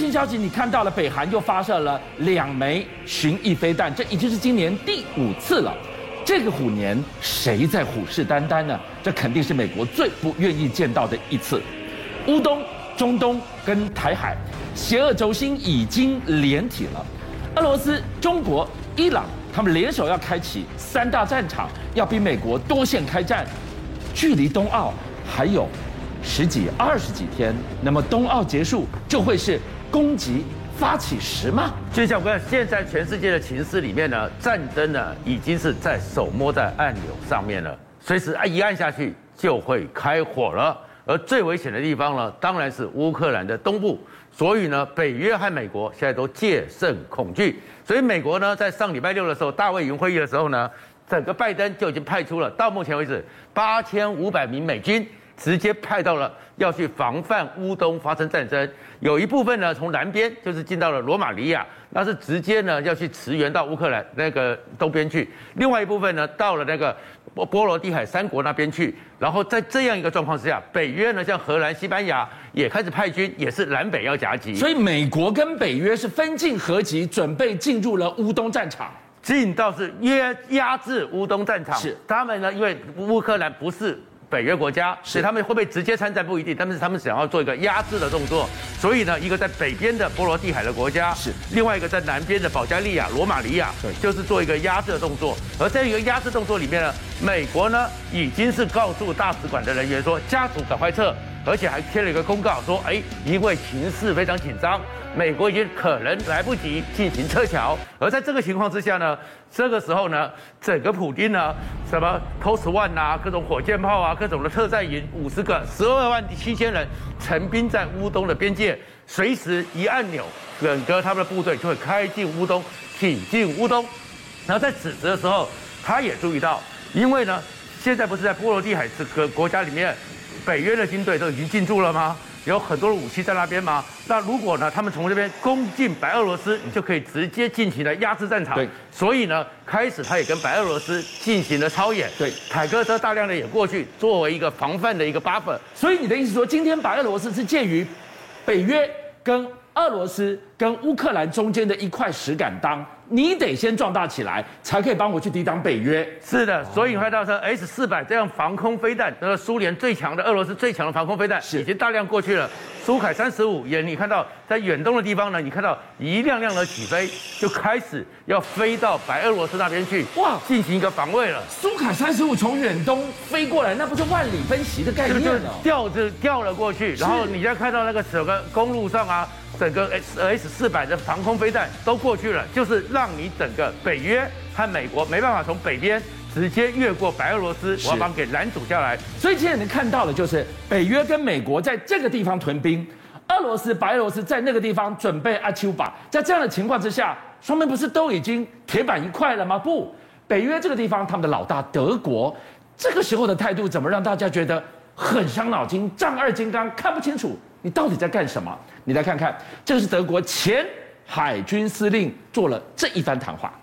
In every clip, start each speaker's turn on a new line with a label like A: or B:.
A: 新消息，你看到了，北韩又发射了两枚巡弋飞弹，这已经是今年第五次了。这个虎年谁在虎视眈眈呢？这肯定是美国最不愿意见到的一次。乌东、中东跟台海，邪恶轴心已经连体了。俄罗斯、中国、伊朗，他们联手要开启三大战场，要比美国多线开战。距离冬奥还有十几、二十几天，那么冬奥结束就会是攻击发起时吗？
B: 就像我跟你讲，现在全世界的情势里面呢，战争呢已经是在手摸在按钮上面了，随时啊一按下去就会开火了。而最危险的地方呢，当然是乌克兰的东部。所以呢，北约和美国现在都戒慎恐惧。所以美国呢，在上礼拜六的时候，大卫营会议的时候呢，整个拜登就已经派出了，到目前为止八千五百名美军。直接派到了要去防范乌东发生战争，有一部分呢从南边就是进到了罗马尼亚，那是直接呢要去驰援到乌克兰那个东边去；另外一部分呢到了那个波波罗的海三国那边去。然后在这样一个状况之下，北约呢像荷兰、西班牙也开始派军，也是南北要夹击。
A: 所以美国跟北约是分进合击，准备进入了乌东战场，
B: 进到是约压制乌东战场。
A: 是
B: 他们呢，因为乌克兰不是。北约国家，所以他们会不会直接参战不一定，但是他们想要做一个压制的动作。所以呢，一个在北边的波罗的海的国家是，另外一个在南边的保加利亚、罗马尼亚，对，就是做一个压制的动作。而在一个压制动作里面呢，美国呢已经是告诉大使馆的人员说，家属赶快撤，而且还贴了一个公告说，哎，因为形势非常紧张。美国已经可能来不及进行撤侨，而在这个情况之下呢，这个时候呢，整个普丁呢，什么 Post One 啊，各种火箭炮啊，各种的特战营，五十个，十二万七千人，陈兵在乌东的边界，随时一按钮，整个他们的部队就会开进乌东，挺进乌东。然后在此时的时候，他也注意到，因为呢，现在不是在波罗的海这个国家里面，北约的军队都已经进驻了吗？有很多的武器在那边吗？那如果呢，他们从这边攻进白俄罗斯，你就可以直接进行了压制战场。对，所以呢，开始他也跟白俄罗斯进行了操演。对，坦克车大量的也过去，作为一个防范的一个 buffer。
A: 所以你的意思说，今天白俄罗斯是介于北约跟俄罗斯跟乌克兰中间的一块石敢当。你得先壮大起来，才可以帮我去抵挡北约。
B: 是的，所以你看到说 S 四百这样防空飞弹，那个苏联最强的、俄罗斯最强的防空飞弹，已经大量过去了。苏凯三十五也，你看到在远东的地方呢，你看到一辆辆的起飞，就开始要飞到白俄罗斯那边去，哇，进行一个防卫了。
A: 苏凯三十五从远东飞过来，那不是万里奔袭的概念哦，
B: 掉着掉了过去，然后你再看到那个整个公路上啊。整个 S S 四百的防空飞弹都过去了，就是让你整个北约和美国没办法从北边直接越过白俄罗斯，我要把给拦阻下来。
A: 所以现在能看到的就是北约跟美国在这个地方屯兵，俄罗斯、白俄罗斯在那个地方准备阿丘巴。在这样的情况之下，双方不是都已经铁板一块了吗？不，北约这个地方他们的老大德国，这个时候的态度怎么让大家觉得很伤脑筋？丈二金刚看不清楚。你到底在干什么？你来看看，这个是德国前海军司令做了这一番谈话。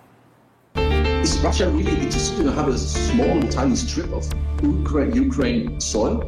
C: Is Russia really interested to have a small tiny strip of Ukraine, Ukraine soil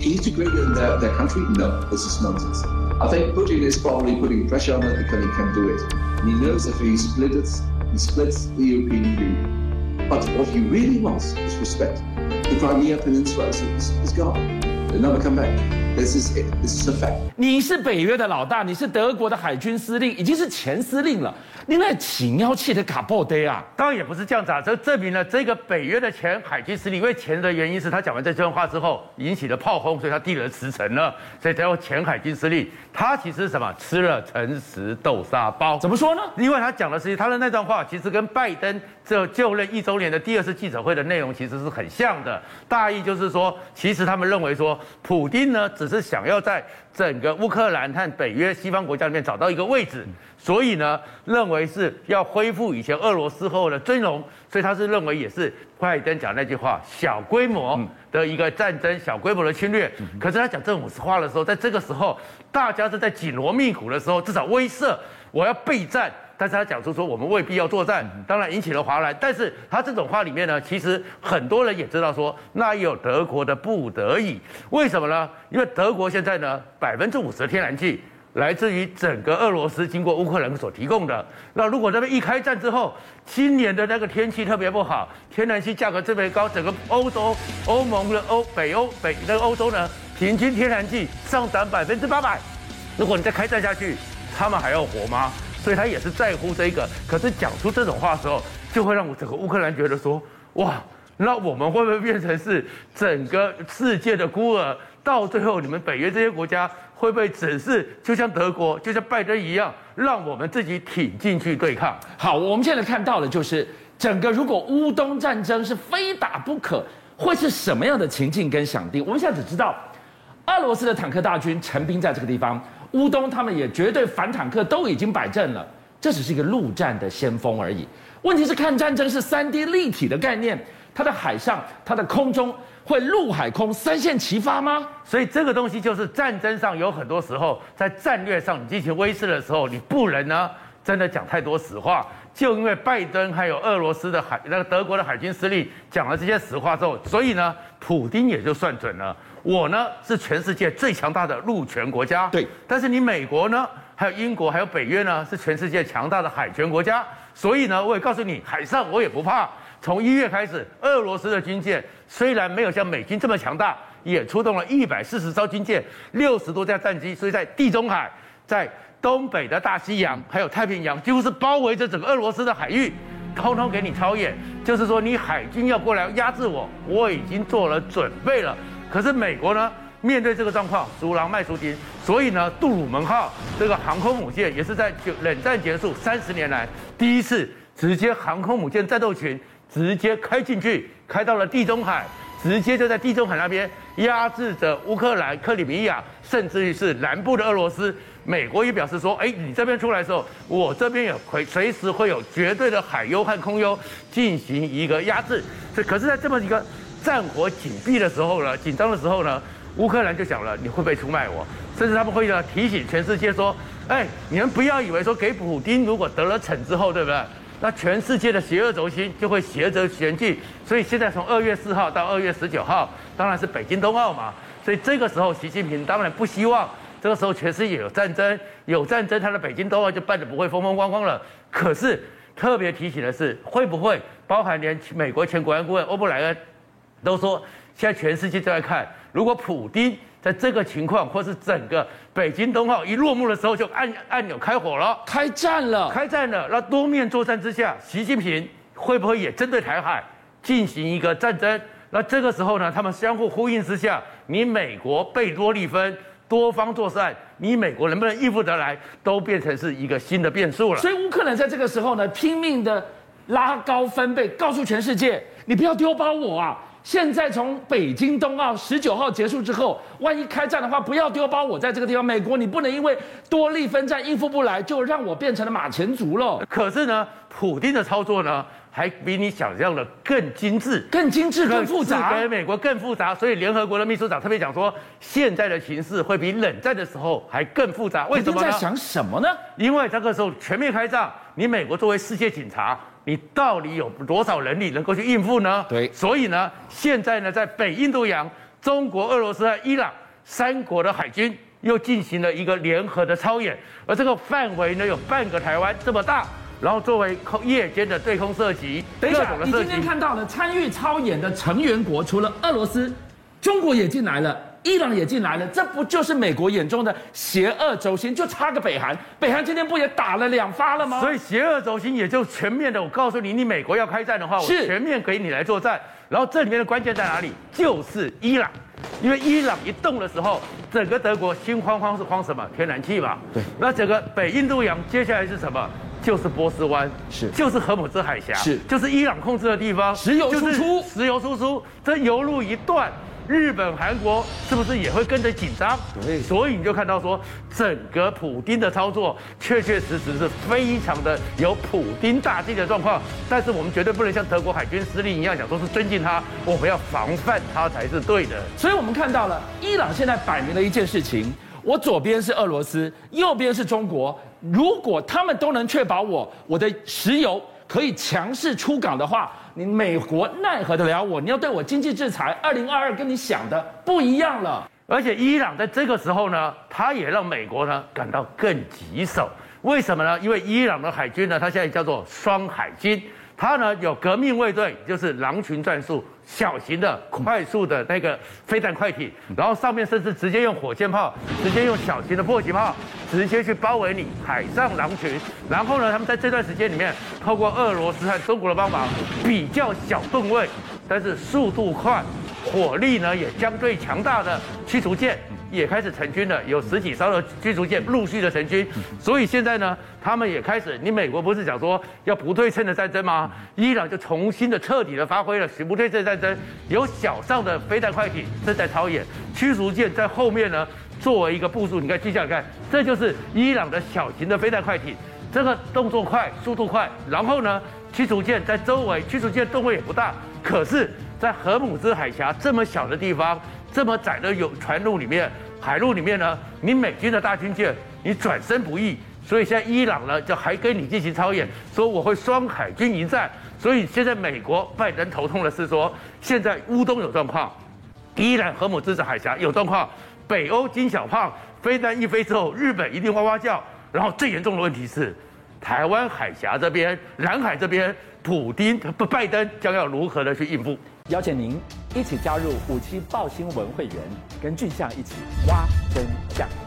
C: integrated in their, their country? No, this is nonsense. I think Putin is probably putting pressure on it because he can do it. And he knows if he splits it, he splits the European Union. But what he really wants is respect. The Crimea Peninsula is, is, is gone. They'll never come back. This is it. This is a fact.
A: 你是北约的老大，你是德国的海军司令，已经是前司令了。你那起尿气的卡布德啊？
B: 当然也不是这样子啊，这证明了这个北约的前海军司令，因为前的原因是他讲完这段话之后引起了炮轰，所以他递了辞呈了，所以才有前海军司令。他其实是什么？吃了诚实豆沙包。
A: 怎么说呢？
B: 因为他讲的是他的那段话，其实跟拜登这就任一周年的第二次记者会的内容其实是很像的。大意就是说，其实他们认为说，普京呢只是想要在整个乌克兰和北约西方国家里面找到一个位置。所以呢，认为是要恢复以前俄罗斯后的尊荣，所以他是认为也是拜登讲那句话，小规模的一个战争，小规模的侵略。可是他讲这种话的时候，在这个时候，大家是在紧锣密鼓的时候，至少威慑我要备战。但是他讲出说我们未必要作战，当然引起了哗然。但是他这种话里面呢，其实很多人也知道说，那也有德国的不得已。为什么呢？因为德国现在呢，百分之五十的天然气。来自于整个俄罗斯经过乌克兰所提供的。那如果那边一开战之后，今年的那个天气特别不好，天然气价格特别高，整个欧洲、欧盟的欧北欧北那个欧洲呢，平均天然气上涨百分之八百。如果你再开战下去，他们还要活吗？所以他也是在乎这个。可是讲出这种话的时候，就会让我整个乌克兰觉得说，哇，那我们会不会变成是整个世界的孤儿？到最后，你们北约这些国家会不会只是就像德国、就像拜登一样，让我们自己挺进去对抗？
A: 好，我们现在看到的就是整个如果乌东战争是非打不可，会是什么样的情境跟想定？我们现在只知道，俄罗斯的坦克大军陈兵在这个地方，乌东他们也绝对反坦克都已经摆正了，这只是一个陆战的先锋而已。问题是看战争是三 D 立体的概念，它的海上、它的空中。会陆海空三线齐发吗？
B: 所以这个东西就是战争上有很多时候在战略上你进行威慑的时候，你不能呢真的讲太多实话。就因为拜登还有俄罗斯的海那个德国的海军司令讲了这些实话之后，所以呢，普丁也就算准了。我呢是全世界最强大的陆权国家，
A: 对。
B: 但是你美国呢，还有英国，还有北约呢，是全世界强大的海权国家。所以呢，我也告诉你，海上我也不怕。从一月开始，俄罗斯的军舰虽然没有像美军这么强大，也出动了一百四十艘军舰，六十多架战机，所以在地中海、在东北的大西洋，还有太平洋，几乎是包围着整个俄罗斯的海域，通通给你超越。就是说，你海军要过来压制我，我已经做了准备了。可是美国呢，面对这个状况，输人莫输阵，所以呢，杜鲁门号这个航空母舰也是在冷战结束三十年来第一次直接航空母舰战斗群。直接开进去，开到了地中海，直接就在地中海那边压制着乌克兰、克里米亚，甚至于是南部的俄罗斯。美国也表示说：“哎，你这边出来的时候，我这边也会随时会有绝对的海优和空优进行一个压制。”这，可是，在这么一个战火紧闭的时候呢，紧张的时候呢，乌克兰就想了：你会不会出卖我？甚至他们会呢提醒全世界说：“哎，你们不要以为说给普丁如果得了逞之后，对不对？”那全世界的邪恶轴心就会斜着旋进，所以现在从二月四号到二月十九号，当然是北京冬奥嘛。所以这个时候，习近平当然不希望这个时候全世界有战争，有战争，他的北京冬奥就办得不会风风光光了。可是特别提醒的是，会不会包含连美国前国安顾问欧布莱恩都说，现在全世界都在看，如果普丁。在这个情况，或是整个北京冬奥一落幕的时候，就按按钮开火了，
A: 开战了，
B: 开战了。那多面作战之下，习近平会不会也针对台海进行一个战争？那这个时候呢，他们相互呼应之下，你美国贝多利分，多方作战，你美国能不能应付得来，都变成是一个新的变数了。
A: 所以乌克兰在这个时候呢，拼命的拉高分贝，告诉全世界，你不要丢包我啊！现在从北京冬奥十九号结束之后，万一开战的话，不要丢包我在这个地方。美国，你不能因为多利分战应付不来，就让我变成了马前卒了。
B: 可是呢，普丁的操作呢，还比你想象的更精致、
A: 更精致、更复杂，
B: 比美国更复杂。所以联合国的秘书长特别讲说，现在的形势会比冷战的时候还更复杂。为什么呢？
A: 你在想什么呢？
B: 因为这个时候全面开战，你美国作为世界警察。你到底有多少能力能够去应付呢？
A: 对，
B: 所以呢，现在呢，在北印度洋，中国、俄罗斯和伊朗三国的海军又进行了一个联合的操演，而这个范围呢，有半个台湾这么大，然后作为空夜间的对空射击，
A: 等一下，你今天看到了参与操演的成员国，除了俄罗斯，中国也进来了。伊朗也进来了，这不就是美国眼中的邪恶轴心？就差个北韩，北韩今天不也打了两发了吗？
B: 所以邪恶轴心也就全面的。我告诉你，你美国要开战的话，我全面给你来作战。然后这里面的关键在哪里？就是伊朗，因为伊朗一动的时候，整个德国心慌慌是慌什么？天然气嘛。
A: 对。
B: 那整个北印度洋接下来是什么？就是波斯湾，
A: 是，
B: 就是荷姆兹海峡，
A: 是，
B: 就是伊朗控制的地方，
A: 石油输出，
B: 石油输出，这油路一断。日本、韩国是不是也会跟着紧张？
A: 对，
B: 所以你就看到说，整个普丁的操作确确实实是非常的有普丁大帝的状况。但是我们绝对不能像德国海军司令一样讲说是尊敬他，我们要防范他才是对的。
A: 所以我们看到了伊朗现在摆明了一件事情：我左边是俄罗斯，右边是中国。如果他们都能确保我我的石油可以强势出港的话，你美国奈何得了我？你要对我经济制裁，二零二二跟你想的不一样了。
B: 而且伊朗在这个时候呢，他也让美国呢感到更棘手。为什么呢？因为伊朗的海军呢，它现在叫做双海军，它呢有革命卫队，就是狼群战术。小型的、快速的那个飞弹快艇，然后上面甚至直接用火箭炮，直接用小型的迫击炮，直接去包围你海上狼群。然后呢，他们在这段时间里面，透过俄罗斯和中国的帮忙，比较小吨位，但是速度快，火力呢也相对强大的驱逐舰。也开始成军了，有十几艘的驱逐舰陆续的成军，所以现在呢，他们也开始。你美国不是讲说要不对称的战争吗？伊朗就重新的彻底的发挥了不对称战争，有小上的飞弹快艇正在操演，驱逐舰在后面呢作为一个部署。你看，接下来看，这就是伊朗的小型的飞弹快艇，这个动作快，速度快。然后呢，驱逐舰在周围，驱逐舰动位也不大，可是，在荷姆兹海峡这么小的地方。这么窄的有船路里面，海路里面呢，你美军的大军舰，你转身不易，所以现在伊朗呢就还跟你进行操演，说我会双海军一战。所以现在美国拜登头痛的是说，现在乌东有状况，伊朗荷姆兹海峡有状况，北欧金小胖飞弹一飞之后，日本一定哇哇叫。然后最严重的问题是，台湾海峡这边、南海这边，普丁不拜登将要如何的去应付？
D: 邀请您一起加入五七报新闻会员，跟俊相一起挖真相。